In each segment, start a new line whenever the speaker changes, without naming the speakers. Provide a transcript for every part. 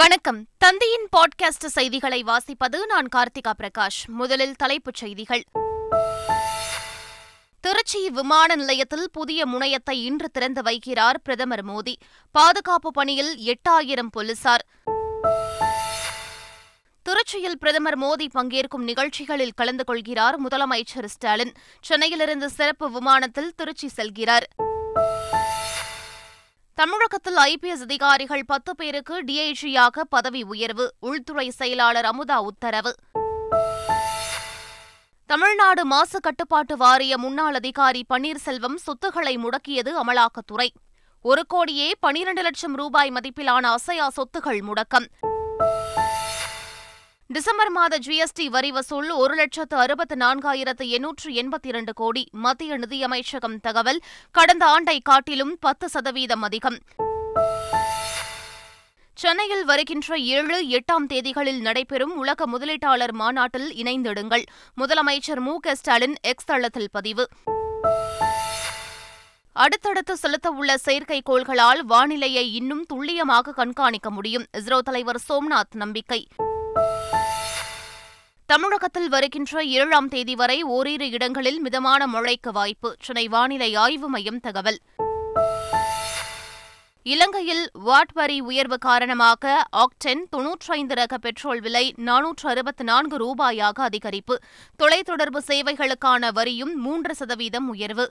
வணக்கம் தந்தையின் பாட்காஸ்ட் செய்திகளை வாசிப்பது நான் கார்த்திகா பிரகாஷ் முதலில் தலைப்புச் செய்திகள் திருச்சி விமான நிலையத்தில் புதிய முனையத்தை இன்று திறந்து வைக்கிறார் பிரதமர் மோடி பாதுகாப்பு பணியில் எட்டாயிரம் போலீசார் திருச்சியில் பிரதமர் மோடி பங்கேற்கும் நிகழ்ச்சிகளில் கலந்து கொள்கிறார் முதலமைச்சர் ஸ்டாலின் சென்னையிலிருந்து சிறப்பு விமானத்தில் திருச்சி செல்கிறாா் தமிழகத்தில் ஐபிஎஸ் அதிகாரிகள் பத்து பேருக்கு டிஐஜியாக பதவி உயர்வு உள்துறை செயலாளர் அமுதா உத்தரவு தமிழ்நாடு மாசு கட்டுப்பாட்டு வாரிய முன்னாள் அதிகாரி பன்னீர்செல்வம் சொத்துக்களை முடக்கியது அமலாக்கத்துறை ஒரு கோடியே பனிரண்டு லட்சம் ரூபாய் மதிப்பிலான அசையா சொத்துகள் முடக்கம் டிசம்பர் மாத ஜிஎஸ்டி வரி வசூல் ஒரு லட்சத்து அறுபத்து நான்காயிரத்து எண்ணூற்று எண்பத்தி இரண்டு கோடி மத்திய நிதியமைச்சகம் தகவல் கடந்த ஆண்டை காட்டிலும் பத்து சதவீதம் அதிகம் சென்னையில் வருகின்ற ஏழு எட்டாம் தேதிகளில் நடைபெறும் உலக முதலீட்டாளர் மாநாட்டில் இணைந்திடுங்கள் முதலமைச்சர் மு க ஸ்டாலின் எக்ஸ் தளத்தில் பதிவு அடுத்தடுத்து செலுத்தவுள்ள செயற்கைக்கோள்களால் வானிலையை இன்னும் துல்லியமாக கண்காணிக்க முடியும் இஸ்ரோ தலைவர் சோம்நாத் நம்பிக்கை தமிழகத்தில் வருகின்ற ஏழாம் தேதி வரை ஓரிரு இடங்களில் மிதமான மழைக்கு வாய்ப்பு சென்னை வானிலை ஆய்வு மையம் தகவல் இலங்கையில் வாட் வரி உயர்வு காரணமாக ஆக்டென் ஐந்து ரக பெட்ரோல் விலை நானூற்று அறுபத்தி நான்கு ரூபாயாக அதிகரிப்பு தொலைத்தொடர்பு சேவைகளுக்கான வரியும் மூன்று சதவீதம் உயர்வு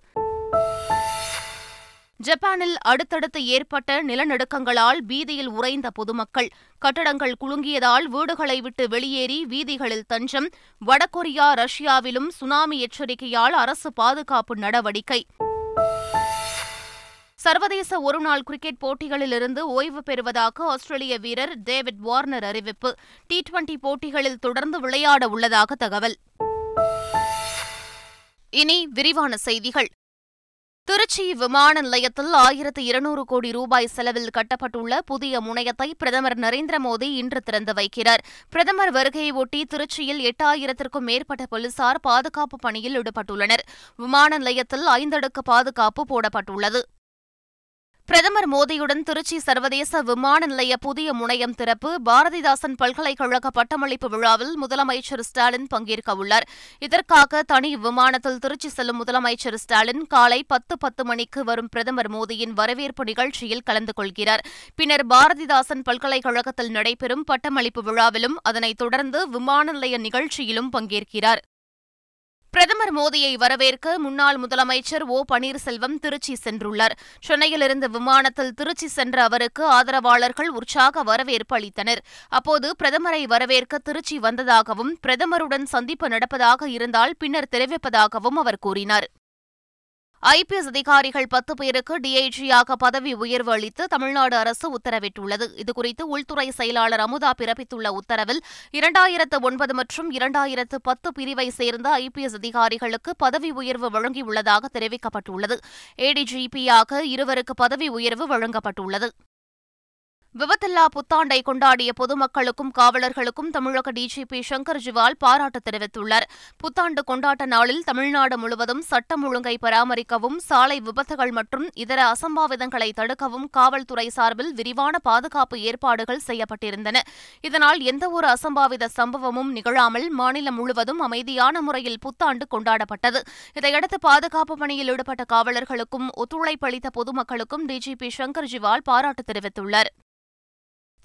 ஜப்பானில் அடுத்தடுத்து ஏற்பட்ட நிலநடுக்கங்களால் பீதியில் உறைந்த பொதுமக்கள் கட்டடங்கள் குலுங்கியதால் வீடுகளை விட்டு வெளியேறி வீதிகளில் தஞ்சம் வடகொரியா ரஷ்யாவிலும் சுனாமி எச்சரிக்கையால் அரசு பாதுகாப்பு நடவடிக்கை சர்வதேச ஒருநாள் கிரிக்கெட் போட்டிகளிலிருந்து ஓய்வு பெறுவதாக ஆஸ்திரேலிய வீரர் டேவிட் வார்னர் அறிவிப்பு டி டுவெண்டி போட்டிகளில் தொடர்ந்து விளையாட உள்ளதாக தகவல் இனி விரிவான செய்திகள் திருச்சி விமான நிலையத்தில் ஆயிரத்து இருநூறு கோடி ரூபாய் செலவில் கட்டப்பட்டுள்ள புதிய முனையத்தை பிரதமர் நரேந்திர மோடி இன்று திறந்து வைக்கிறார் பிரதமர் வருகையொட்டி திருச்சியில் எட்டாயிரத்திற்கும் மேற்பட்ட போலீசார் பாதுகாப்பு பணியில் ஈடுபட்டுள்ளனர் விமான நிலையத்தில் ஐந்தடுக்கு பாதுகாப்பு போடப்பட்டுள்ளது பிரதமர் மோடியுடன் திருச்சி சர்வதேச விமான நிலைய புதிய முனையம் திறப்பு பாரதிதாசன் பல்கலைக்கழக பட்டமளிப்பு விழாவில் முதலமைச்சர் ஸ்டாலின் பங்கேற்க உள்ளார் இதற்காக தனி விமானத்தில் திருச்சி செல்லும் முதலமைச்சர் ஸ்டாலின் காலை பத்து பத்து மணிக்கு வரும் பிரதமர் மோடியின் வரவேற்பு நிகழ்ச்சியில் கலந்து கொள்கிறார் பின்னர் பாரதிதாசன் பல்கலைக்கழகத்தில் நடைபெறும் பட்டமளிப்பு விழாவிலும் அதனைத் தொடர்ந்து விமான நிலைய நிகழ்ச்சியிலும் பங்கேற்கிறார் பிரதமர் மோடியை வரவேற்க முன்னாள் முதலமைச்சர் ஓ பன்னீர்செல்வம் திருச்சி சென்றுள்ளார் சென்னையிலிருந்து விமானத்தில் திருச்சி சென்ற அவருக்கு ஆதரவாளர்கள் உற்சாக வரவேற்பு அளித்தனர் அப்போது பிரதமரை வரவேற்க திருச்சி வந்ததாகவும் பிரதமருடன் சந்திப்பு நடப்பதாக இருந்தால் பின்னர் தெரிவிப்பதாகவும் அவர் கூறினார் ஐபிஎஸ் அதிகாரிகள் பத்து பேருக்கு டிஐஜியாக e பதவி உயர்வு அளித்து தமிழ்நாடு அரசு உத்தரவிட்டுள்ளது இதுகுறித்து உள்துறை செயலாளர் அமுதா பிறப்பித்துள்ள உத்தரவில் இரண்டாயிரத்து ஒன்பது மற்றும் இரண்டாயிரத்து பத்து பிரிவை சேர்ந்த ஐபிஎஸ் அதிகாரிகளுக்கு பதவி உயர்வு வழங்கியுள்ளதாக தெரிவிக்கப்பட்டுள்ளது ஏடிஜிபியாக இருவருக்கு பதவி உயர்வு வழங்கப்பட்டுள்ளது விபத்தில்லா புத்தாண்டை கொண்டாடிய பொதுமக்களுக்கும் காவலர்களுக்கும் தமிழக டிஜிபி சங்கர் ஜிவால் பாராட்டு தெரிவித்துள்ளார் புத்தாண்டு கொண்டாட்ட நாளில் தமிழ்நாடு முழுவதும் சட்டம் ஒழுங்கை பராமரிக்கவும் சாலை விபத்துகள் மற்றும் இதர அசம்பாவிதங்களை தடுக்கவும் காவல்துறை சார்பில் விரிவான பாதுகாப்பு ஏற்பாடுகள் செய்யப்பட்டிருந்தன இதனால் எந்தவொரு அசம்பாவித சம்பவமும் நிகழாமல் மாநிலம் முழுவதும் அமைதியான முறையில் புத்தாண்டு கொண்டாடப்பட்டது இதையடுத்து பாதுகாப்பு பணியில் ஈடுபட்ட காவலர்களுக்கும் ஒத்துழைப்பு அளித்த பொதுமக்களுக்கும் டிஜிபி சங்கர் ஜிவால் பாராட்டு தெரிவித்துள்ளார்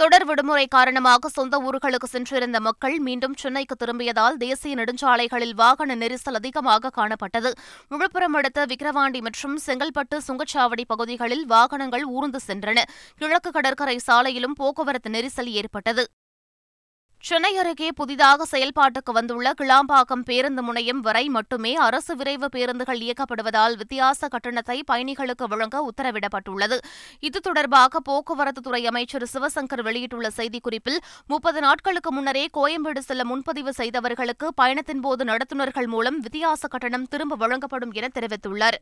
தொடர் விடுமுறை காரணமாக சொந்த ஊர்களுக்கு சென்றிருந்த மக்கள் மீண்டும் சென்னைக்கு திரும்பியதால் தேசிய நெடுஞ்சாலைகளில் வாகன நெரிசல் அதிகமாக காணப்பட்டது விழுப்புரம் அடுத்த விக்கிரவாண்டி மற்றும் செங்கல்பட்டு சுங்கச்சாவடி பகுதிகளில் வாகனங்கள் ஊர்ந்து சென்றன கிழக்கு கடற்கரை சாலையிலும் போக்குவரத்து நெரிசல் ஏற்பட்டது சென்னை அருகே புதிதாக செயல்பாட்டுக்கு வந்துள்ள கிளாம்பாக்கம் பேருந்து முனையம் வரை மட்டுமே அரசு விரைவு பேருந்துகள் இயக்கப்படுவதால் வித்தியாச கட்டணத்தை பயணிகளுக்கு வழங்க உத்தரவிடப்பட்டுள்ளது இது தொடர்பாக போக்குவரத்துத்துறை அமைச்சர் சிவசங்கர் வெளியிட்டுள்ள செய்திக்குறிப்பில் முப்பது நாட்களுக்கு முன்னரே கோயம்பேடு செல்ல முன்பதிவு செய்தவர்களுக்கு பயணத்தின்போது நடத்துனர்கள் மூலம் வித்தியாச கட்டணம் திரும்ப வழங்கப்படும் என தெரிவித்துள்ளார்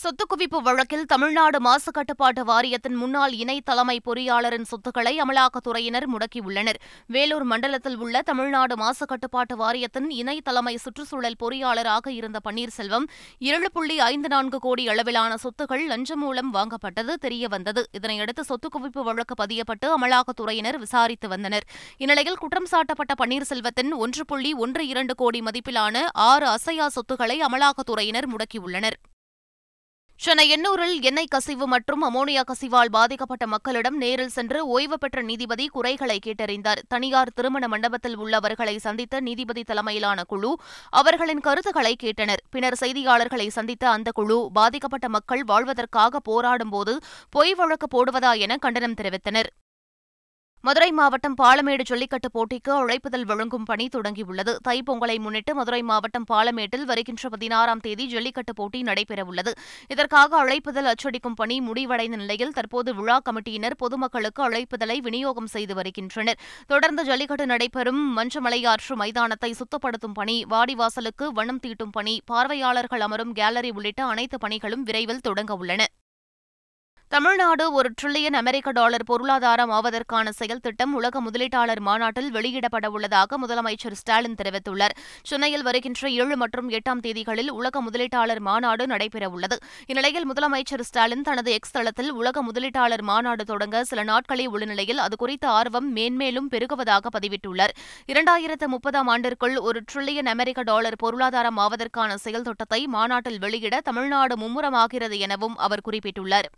சொத்துக்குவிப்பு வழக்கில் தமிழ்நாடு மாசு கட்டுப்பாட்டு வாரியத்தின் முன்னாள் இணை தலைமை பொறியாளரின் சொத்துக்களை அமலாக்கத்துறையினர் முடக்கியுள்ளனர் வேலூர் மண்டலத்தில் உள்ள தமிழ்நாடு மாசு கட்டுப்பாட்டு வாரியத்தின் இணை தலைமை சுற்றுச்சூழல் பொறியாளராக இருந்த பன்னீர்செல்வம் ஏழு புள்ளி ஐந்து நான்கு கோடி அளவிலான சொத்துக்கள் லஞ்சம் மூலம் வாங்கப்பட்டது தெரியவந்தது இதனையடுத்து சொத்துக்குவிப்பு வழக்கு பதியப்பட்டு அமலாக்கத்துறையினர் விசாரித்து வந்தனர் இந்நிலையில் குற்றம் சாட்டப்பட்ட பன்னீர்செல்வத்தின் ஒன்று புள்ளி ஒன்று இரண்டு கோடி மதிப்பிலான ஆறு அசையா சொத்துக்களை அமலாக்கத்துறையினர் முடக்கியுள்ளனர் சென்னை எண்ணூரில் எண்ணெய் கசிவு மற்றும் அமோனியா கசிவால் பாதிக்கப்பட்ட மக்களிடம் நேரில் சென்று ஓய்வு பெற்ற நீதிபதி குறைகளை கேட்டறிந்தார் தனியார் திருமண மண்டபத்தில் உள்ளவர்களை சந்தித்த நீதிபதி தலைமையிலான குழு அவர்களின் கருத்துக்களை கேட்டனர் பின்னர் செய்தியாளர்களை சந்தித்த அந்த குழு பாதிக்கப்பட்ட மக்கள் வாழ்வதற்காக போராடும்போது பொய் வழக்கு போடுவதா என கண்டனம் தெரிவித்தனர் மதுரை மாவட்டம் பாலமேடு ஜல்லிக்கட்டு போட்டிக்கு அழைப்புதல் வழங்கும் பணி தொடங்கியுள்ளது தைப்பொங்கலை முன்னிட்டு மதுரை மாவட்டம் பாலமேட்டில் வருகின்ற பதினாறாம் தேதி ஜல்லிக்கட்டு போட்டி நடைபெறவுள்ளது இதற்காக அழைப்புதல் அச்சடிக்கும் பணி முடிவடைந்த நிலையில் தற்போது விழா கமிட்டியினர் பொதுமக்களுக்கு அழைப்புதலை விநியோகம் செய்து வருகின்றனர் தொடர்ந்து ஜல்லிக்கட்டு நடைபெறும் மஞ்சமலையாற்று மைதானத்தை சுத்தப்படுத்தும் பணி வாடிவாசலுக்கு வண்ணம் தீட்டும் பணி பார்வையாளர்கள் அமரும் கேலரி உள்ளிட்ட அனைத்து பணிகளும் விரைவில் தொடங்க உள்ளன தமிழ்நாடு ஒரு டிரில்லியன் அமெரிக்க டாலர் பொருளாதாரம் ஆவதற்கான செயல் திட்டம் உலக முதலீட்டாளர் மாநாட்டில் வெளியிடப்பட உள்ளதாக முதலமைச்சர் ஸ்டாலின் தெரிவித்துள்ளார் சென்னையில் வருகின்ற ஏழு மற்றும் எட்டாம் தேதிகளில் உலக முதலீட்டாளர் மாநாடு நடைபெறவுள்ளது இந்நிலையில் முதலமைச்சர் ஸ்டாலின் தனது எக்ஸ் தளத்தில் உலக முதலீட்டாளர் மாநாடு தொடங்க சில நாட்களே உள்ள நிலையில் அது குறித்த ஆர்வம் மேன்மேலும் பெருகுவதாக பதிவிட்டுள்ளார் இரண்டாயிரத்து முப்பதாம் ஆண்டிற்குள் ஒரு டிரில்லியன் அமெரிக்க டாலர் பொருளாதாரம் ஆவதற்கான செயல் திட்டத்தை மாநாட்டில் வெளியிட தமிழ்நாடு மும்முரமாகிறது எனவும் அவர் குறிப்பிட்டுள்ளார்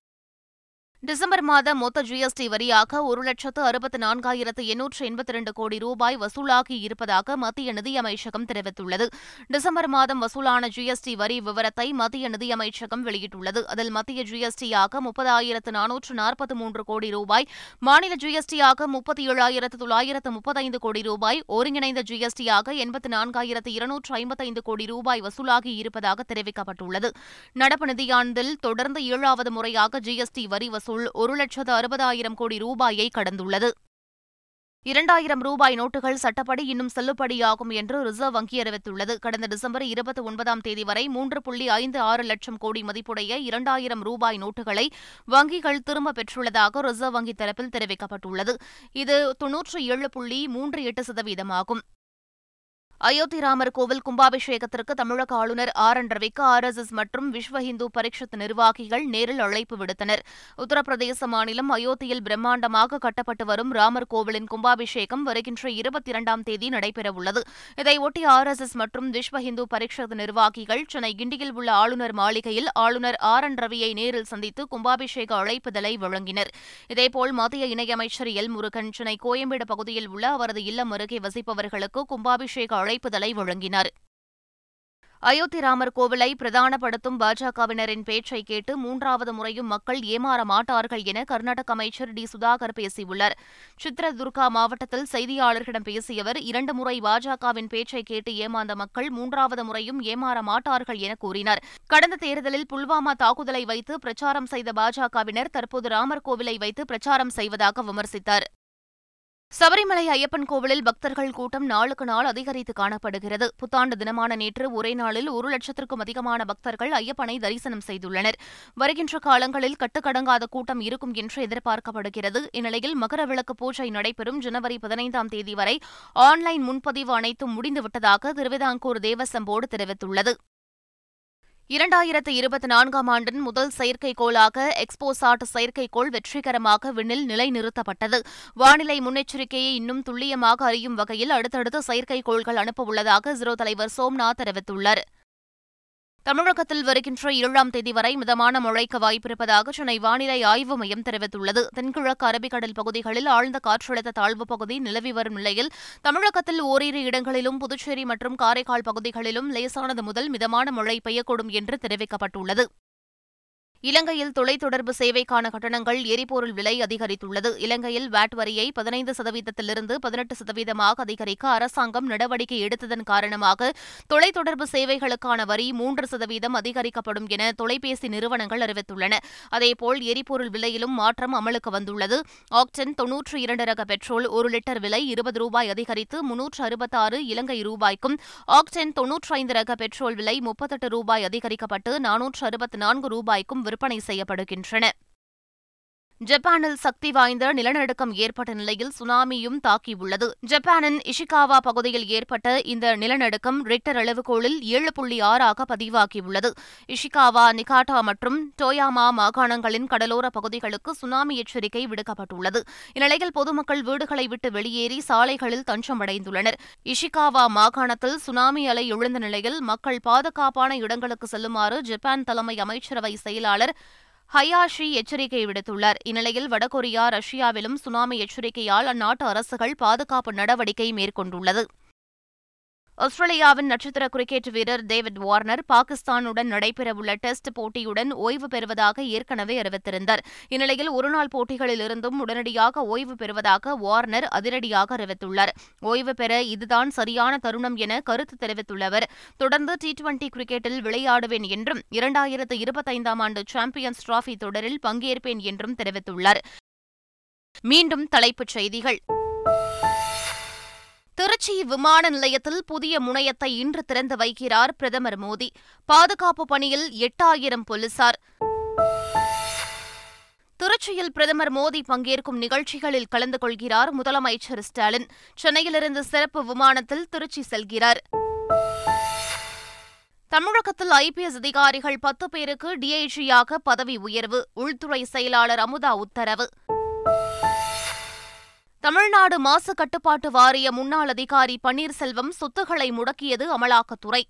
டிசம்பர் மாத மொத்த ஜிஎஸ்டி வரியாக ஒரு லட்சத்து அறுபத்து நான்காயிரத்து எண்ணூற்று எண்பத்தி இரண்டு கோடி ரூபாய் வசூலாகி இருப்பதாக மத்திய நிதியமைச்சகம் தெரிவித்துள்ளது டிசம்பர் மாதம் வசூலான ஜிஎஸ்டி வரி விவரத்தை மத்திய நிதியமைச்சகம் வெளியிட்டுள்ளது அதில் மத்திய ஜிஎஸ்டியாக முப்பதாயிரத்து நானூற்று நாற்பத்தி மூன்று கோடி ரூபாய் மாநில ஜிஎஸ்டியாக முப்பத்தி ஏழாயிரத்து தொள்ளாயிரத்து முப்பத்தைந்து கோடி ரூபாய் ஒருங்கிணைந்த ஜிஎஸ்டியாக எண்பத்து நான்காயிரத்து இருநூற்று ஐம்பத்தைந்து கோடி ரூபாய் வசூலாகி இருப்பதாக தெரிவிக்கப்பட்டுள்ளது நடப்பு நிதியாண்டில் தொடர்ந்து ஏழாவது முறையாக ஜிஎஸ்டி வரி வசூல் வசூல் ஒரு லட்சத்து அறுபதாயிரம் கோடி ரூபாயை கடந்துள்ளது இரண்டாயிரம் ரூபாய் நோட்டுகள் சட்டப்படி இன்னும் செல்லுபடியாகும் என்று ரிசர்வ் வங்கி அறிவித்துள்ளது கடந்த டிசம்பர் இருபத்தி ஒன்பதாம் தேதி வரை மூன்று புள்ளி ஐந்து ஆறு லட்சம் கோடி மதிப்புடைய இரண்டாயிரம் ரூபாய் நோட்டுகளை வங்கிகள் திரும்பப் பெற்றுள்ளதாக ரிசர்வ் வங்கி தரப்பில் தெரிவிக்கப்பட்டுள்ளது இது தொன்னூற்று ஏழு புள்ளி மூன்று எட்டு சதவீதமாகும் அயோத்தி ராமர் கோவில் கும்பாபிஷேகத்திற்கு தமிழக ஆளுநர் ஆர் என் ரவிக்கு ஆர் எஸ் எஸ் மற்றும் விஸ்வ இந்து பரிஷத் நிர்வாகிகள் நேரில் அழைப்பு விடுத்தனர் உத்தரப்பிரதேச மாநிலம் அயோத்தியில் பிரம்மாண்டமாக கட்டப்பட்டு வரும் ராமர் கோவிலின் கும்பாபிஷேகம் வருகின்ற இருபத்தி இரண்டாம் தேதி நடைபெறவுள்ளது இதையொட்டி ஆர் எஸ் எஸ் மற்றும் விஸ்வ இந்து பரிஷத் நிர்வாகிகள் சென்னை கிண்டியில் உள்ள ஆளுநர் மாளிகையில் ஆளுநர் ஆர் என் ரவியை நேரில் சந்தித்து கும்பாபிஷேக அழைப்புதலை வழங்கினர் இதேபோல் மத்திய இணையமைச்சர் எல் முருகன் சென்னை கோயம்பேடு பகுதியில் உள்ள அவரது இல்லம் அருகே வசிப்பவர்களுக்கு கும்பாபிஷேக அழைப்புதலை வழங்கினார் அயோத்தி ராமர் கோவிலை பிரதானப்படுத்தும் பாஜகவினரின் பேச்சை கேட்டு மூன்றாவது முறையும் மக்கள் ஏமாற மாட்டார்கள் என கர்நாடக அமைச்சர் டி சுதாகர் பேசியுள்ளார் சித்ரதுர்கா மாவட்டத்தில் செய்தியாளர்களிடம் பேசிய அவர் இரண்டு முறை பாஜகவின் பேச்சை கேட்டு ஏமாந்த மக்கள் மூன்றாவது முறையும் ஏமாற மாட்டார்கள் என கூறினார் கடந்த தேர்தலில் புல்வாமா தாக்குதலை வைத்து பிரச்சாரம் செய்த பாஜகவினர் தற்போது ராமர் கோவிலை வைத்து பிரச்சாரம் செய்வதாக விமர்சித்தார் சபரிமலை ஐயப்பன் கோவிலில் பக்தர்கள் கூட்டம் நாளுக்கு நாள் அதிகரித்து காணப்படுகிறது புத்தாண்டு தினமான நேற்று ஒரே நாளில் ஒரு லட்சத்திற்கும் அதிகமான பக்தர்கள் ஐயப்பனை தரிசனம் செய்துள்ளனர் வருகின்ற காலங்களில் கட்டுக்கடங்காத கூட்டம் இருக்கும் என்று எதிர்பார்க்கப்படுகிறது இந்நிலையில் மகர பூஜை நடைபெறும் ஜனவரி பதினைந்தாம் தேதி வரை ஆன்லைன் முன்பதிவு அனைத்தும் முடிந்துவிட்டதாக திருவிதாங்கூர் போர்டு தெரிவித்துள்ளது இரண்டாயிரத்து இருபத்தி நான்காம் ஆண்டின் முதல் செயற்கைக்கோளாக எக்ஸ்போசாட் செயற்கைக்கோள் வெற்றிகரமாக விண்ணில் நிலைநிறுத்தப்பட்டது வானிலை முன்னெச்சரிக்கையை இன்னும் துல்லியமாக அறியும் வகையில் அடுத்தடுத்த செயற்கைக்கோள்கள் அனுப்பவுள்ளதாக இஸ்ரோ தலைவர் சோம்நாத் தெரிவித்துள்ளார் தமிழகத்தில் வருகின்ற ஏழாம் தேதி வரை மிதமான மழைக்கு வாய்ப்பிருப்பதாக சென்னை வானிலை ஆய்வு மையம் தெரிவித்துள்ளது தென்கிழக்கு அரபிக்கடல் பகுதிகளில் ஆழ்ந்த காற்றழுத்த தாழ்வுப் பகுதி நிலவி வரும் நிலையில் தமிழகத்தில் ஓரிரு இடங்களிலும் புதுச்சேரி மற்றும் காரைக்கால் பகுதிகளிலும் லேசானது முதல் மிதமான மழை பெய்யக்கூடும் என்று தெரிவிக்கப்பட்டுள்ளது இலங்கையில் தொலைத்தொடர்பு சேவைக்கான கட்டணங்கள் எரிபொருள் விலை அதிகரித்துள்ளது இலங்கையில் வாட் வரியை பதினைந்து சதவீதத்திலிருந்து பதினெட்டு சதவீதமாக அதிகரிக்க அரசாங்கம் நடவடிக்கை எடுத்ததன் காரணமாக தொலைத்தொடர்பு சேவைகளுக்கான வரி மூன்று சதவீதம் அதிகரிக்கப்படும் என தொலைபேசி நிறுவனங்கள் அறிவித்துள்ளன அதேபோல் எரிபொருள் விலையிலும் மாற்றம் அமலுக்கு வந்துள்ளது ஆக்டன் தொன்னூற்று இரண்டு ரக பெட்ரோல் ஒரு லிட்டர் விலை இருபது ரூபாய் அதிகரித்து முன்னூற்று அறுபத்தாறு இலங்கை ரூபாய்க்கும் ஆக்டன் தொன்னூற்று ஐந்து ரக பெட்ரோல் விலை முப்பத்தெட்டு ரூபாய் அதிகரிக்கப்பட்டு நானூற்று அறுபத்தி நான்கு ரூபாய்க்கும் விற்பனை செய்யப்படுகின்றன ஜப்பானில் சக்தி வாய்ந்த நிலநடுக்கம் ஏற்பட்ட நிலையில் சுனாமியும் தாக்கியுள்ளது ஜப்பானின் இஷிகாவா பகுதியில் ஏற்பட்ட இந்த நிலநடுக்கம் ரிக்டர் அளவுகோளில் ஏழு புள்ளி ஆறாக பதிவாகியுள்ளது இஷிகாவா நிகாட்டா மற்றும் டோயாமா மாகாணங்களின் கடலோர பகுதிகளுக்கு சுனாமி எச்சரிக்கை விடுக்கப்பட்டுள்ளது இந்நிலையில் பொதுமக்கள் வீடுகளை விட்டு வெளியேறி சாலைகளில் தஞ்சமடைந்துள்ளனர் இஷிகாவா மாகாணத்தில் சுனாமி அலை எழுந்த நிலையில் மக்கள் பாதுகாப்பான இடங்களுக்கு செல்லுமாறு ஜப்பான் தலைமை அமைச்சரவை செயலாளர் ஹயாஷி எச்சரிக்கை விடுத்துள்ளார் இந்நிலையில் வடகொரியா ரஷ்யாவிலும் சுனாமி எச்சரிக்கையால் அந்நாட்டு அரசுகள் பாதுகாப்பு நடவடிக்கை மேற்கொண்டுள்ளது ஆஸ்திரேலியாவின் நட்சத்திர கிரிக்கெட் வீரர் டேவிட் வார்னர் பாகிஸ்தானுடன் நடைபெறவுள்ள டெஸ்ட் போட்டியுடன் ஓய்வு பெறுவதாக ஏற்கனவே அறிவித்திருந்தார் இந்நிலையில் ஒருநாள் போட்டிகளிலிருந்தும் உடனடியாக ஓய்வு பெறுவதாக வார்னர் அதிரடியாக அறிவித்துள்ளார் ஓய்வு பெற இதுதான் சரியான தருணம் என கருத்து தெரிவித்துள்ள அவர் தொடர்ந்து டி டுவெண்டி கிரிக்கெட்டில் விளையாடுவேன் என்றும் இரண்டாயிரத்து இருபத்தைந்தாம் ஆண்டு சாம்பியன்ஸ் டிராபி தொடரில் பங்கேற்பேன் என்றும் தெரிவித்துள்ளார் மீண்டும் தலைப்புச் செய்திகள் திருச்சி விமான நிலையத்தில் புதிய முனையத்தை இன்று திறந்து வைக்கிறார் பிரதமர் மோடி பாதுகாப்பு பணியில் எட்டாயிரம் போலீசார் திருச்சியில் பிரதமர் மோடி பங்கேற்கும் நிகழ்ச்சிகளில் கலந்து கொள்கிறார் முதலமைச்சர் ஸ்டாலின் சென்னையிலிருந்து சிறப்பு விமானத்தில் திருச்சி செல்கிறார் தமிழகத்தில் ஐபிஎஸ் அதிகாரிகள் பத்து பேருக்கு டிஐஜியாக பதவி உயர்வு உள்துறை செயலாளர் அமுதா உத்தரவு தமிழ்நாடு மாசு கட்டுப்பாட்டு வாரிய முன்னாள் அதிகாரி பன்னீர்செல்வம் சொத்துக்களை முடக்கியது அமலாக்கத்துறை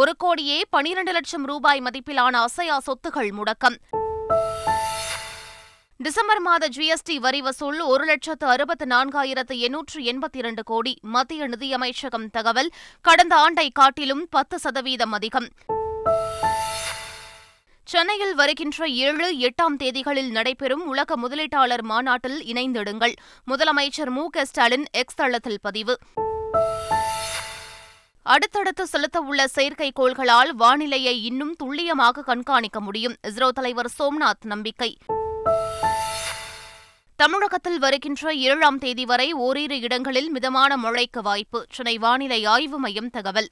ஒரு கோடியே பனிரண்டு லட்சம் ரூபாய் மதிப்பிலான அசையா சொத்துகள் முடக்கம் டிசம்பர் மாத ஜிஎஸ்டி வரி வசூல் ஒரு லட்சத்து அறுபத்து நான்காயிரத்து எண்ணூற்று எண்பத்தி இரண்டு கோடி மத்திய நிதியமைச்சகம் தகவல் கடந்த ஆண்டை காட்டிலும் பத்து சதவீதம் அதிகம் சென்னையில் வருகின்ற ஏழு எட்டாம் தேதிகளில் நடைபெறும் உலக முதலீட்டாளர் மாநாட்டில் இணைந்திடுங்கள் முதலமைச்சர் மு க ஸ்டாலின் எக்ஸ் தளத்தில் பதிவு அடுத்தடுத்து செலுத்தவுள்ள செயற்கைக்கோள்களால் வானிலையை இன்னும் துல்லியமாக கண்காணிக்க முடியும் இஸ்ரோ தலைவர் சோம்நாத் நம்பிக்கை தமிழகத்தில் வருகின்ற ஏழாம் தேதி வரை ஓரிரு இடங்களில் மிதமான மழைக்கு வாய்ப்பு சென்னை வானிலை ஆய்வு மையம் தகவல்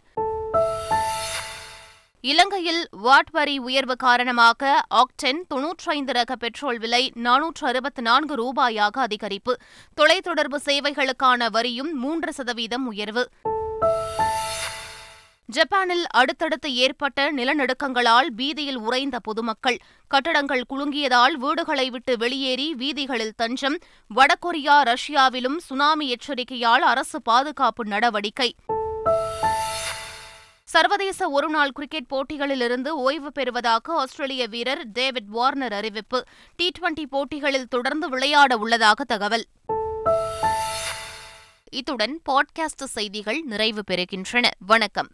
இலங்கையில் வாட் வரி உயர்வு காரணமாக ஆக்டென் தொன்னூற்றைந்து ரக பெட்ரோல் விலை நானூற்று அறுபத்தி நான்கு ரூபாயாக அதிகரிப்பு தொலைத்தொடர்பு சேவைகளுக்கான வரியும் மூன்று சதவீதம் உயர்வு ஜப்பானில் அடுத்தடுத்து ஏற்பட்ட நிலநடுக்கங்களால் பீதியில் உறைந்த பொதுமக்கள் கட்டடங்கள் குலுங்கியதால் வீடுகளை விட்டு வெளியேறி வீதிகளில் தஞ்சம் வடகொரியா ரஷ்யாவிலும் சுனாமி எச்சரிக்கையால் அரசு பாதுகாப்பு நடவடிக்கை சர்வதேச ஒருநாள் கிரிக்கெட் போட்டிகளிலிருந்து ஓய்வு பெறுவதாக ஆஸ்திரேலிய வீரர் டேவிட் வார்னர் அறிவிப்பு டி டுவெண்டி போட்டிகளில் தொடர்ந்து விளையாட உள்ளதாக தகவல் இத்துடன் பாட்காஸ்ட் செய்திகள் நிறைவு பெறுகின்றன வணக்கம்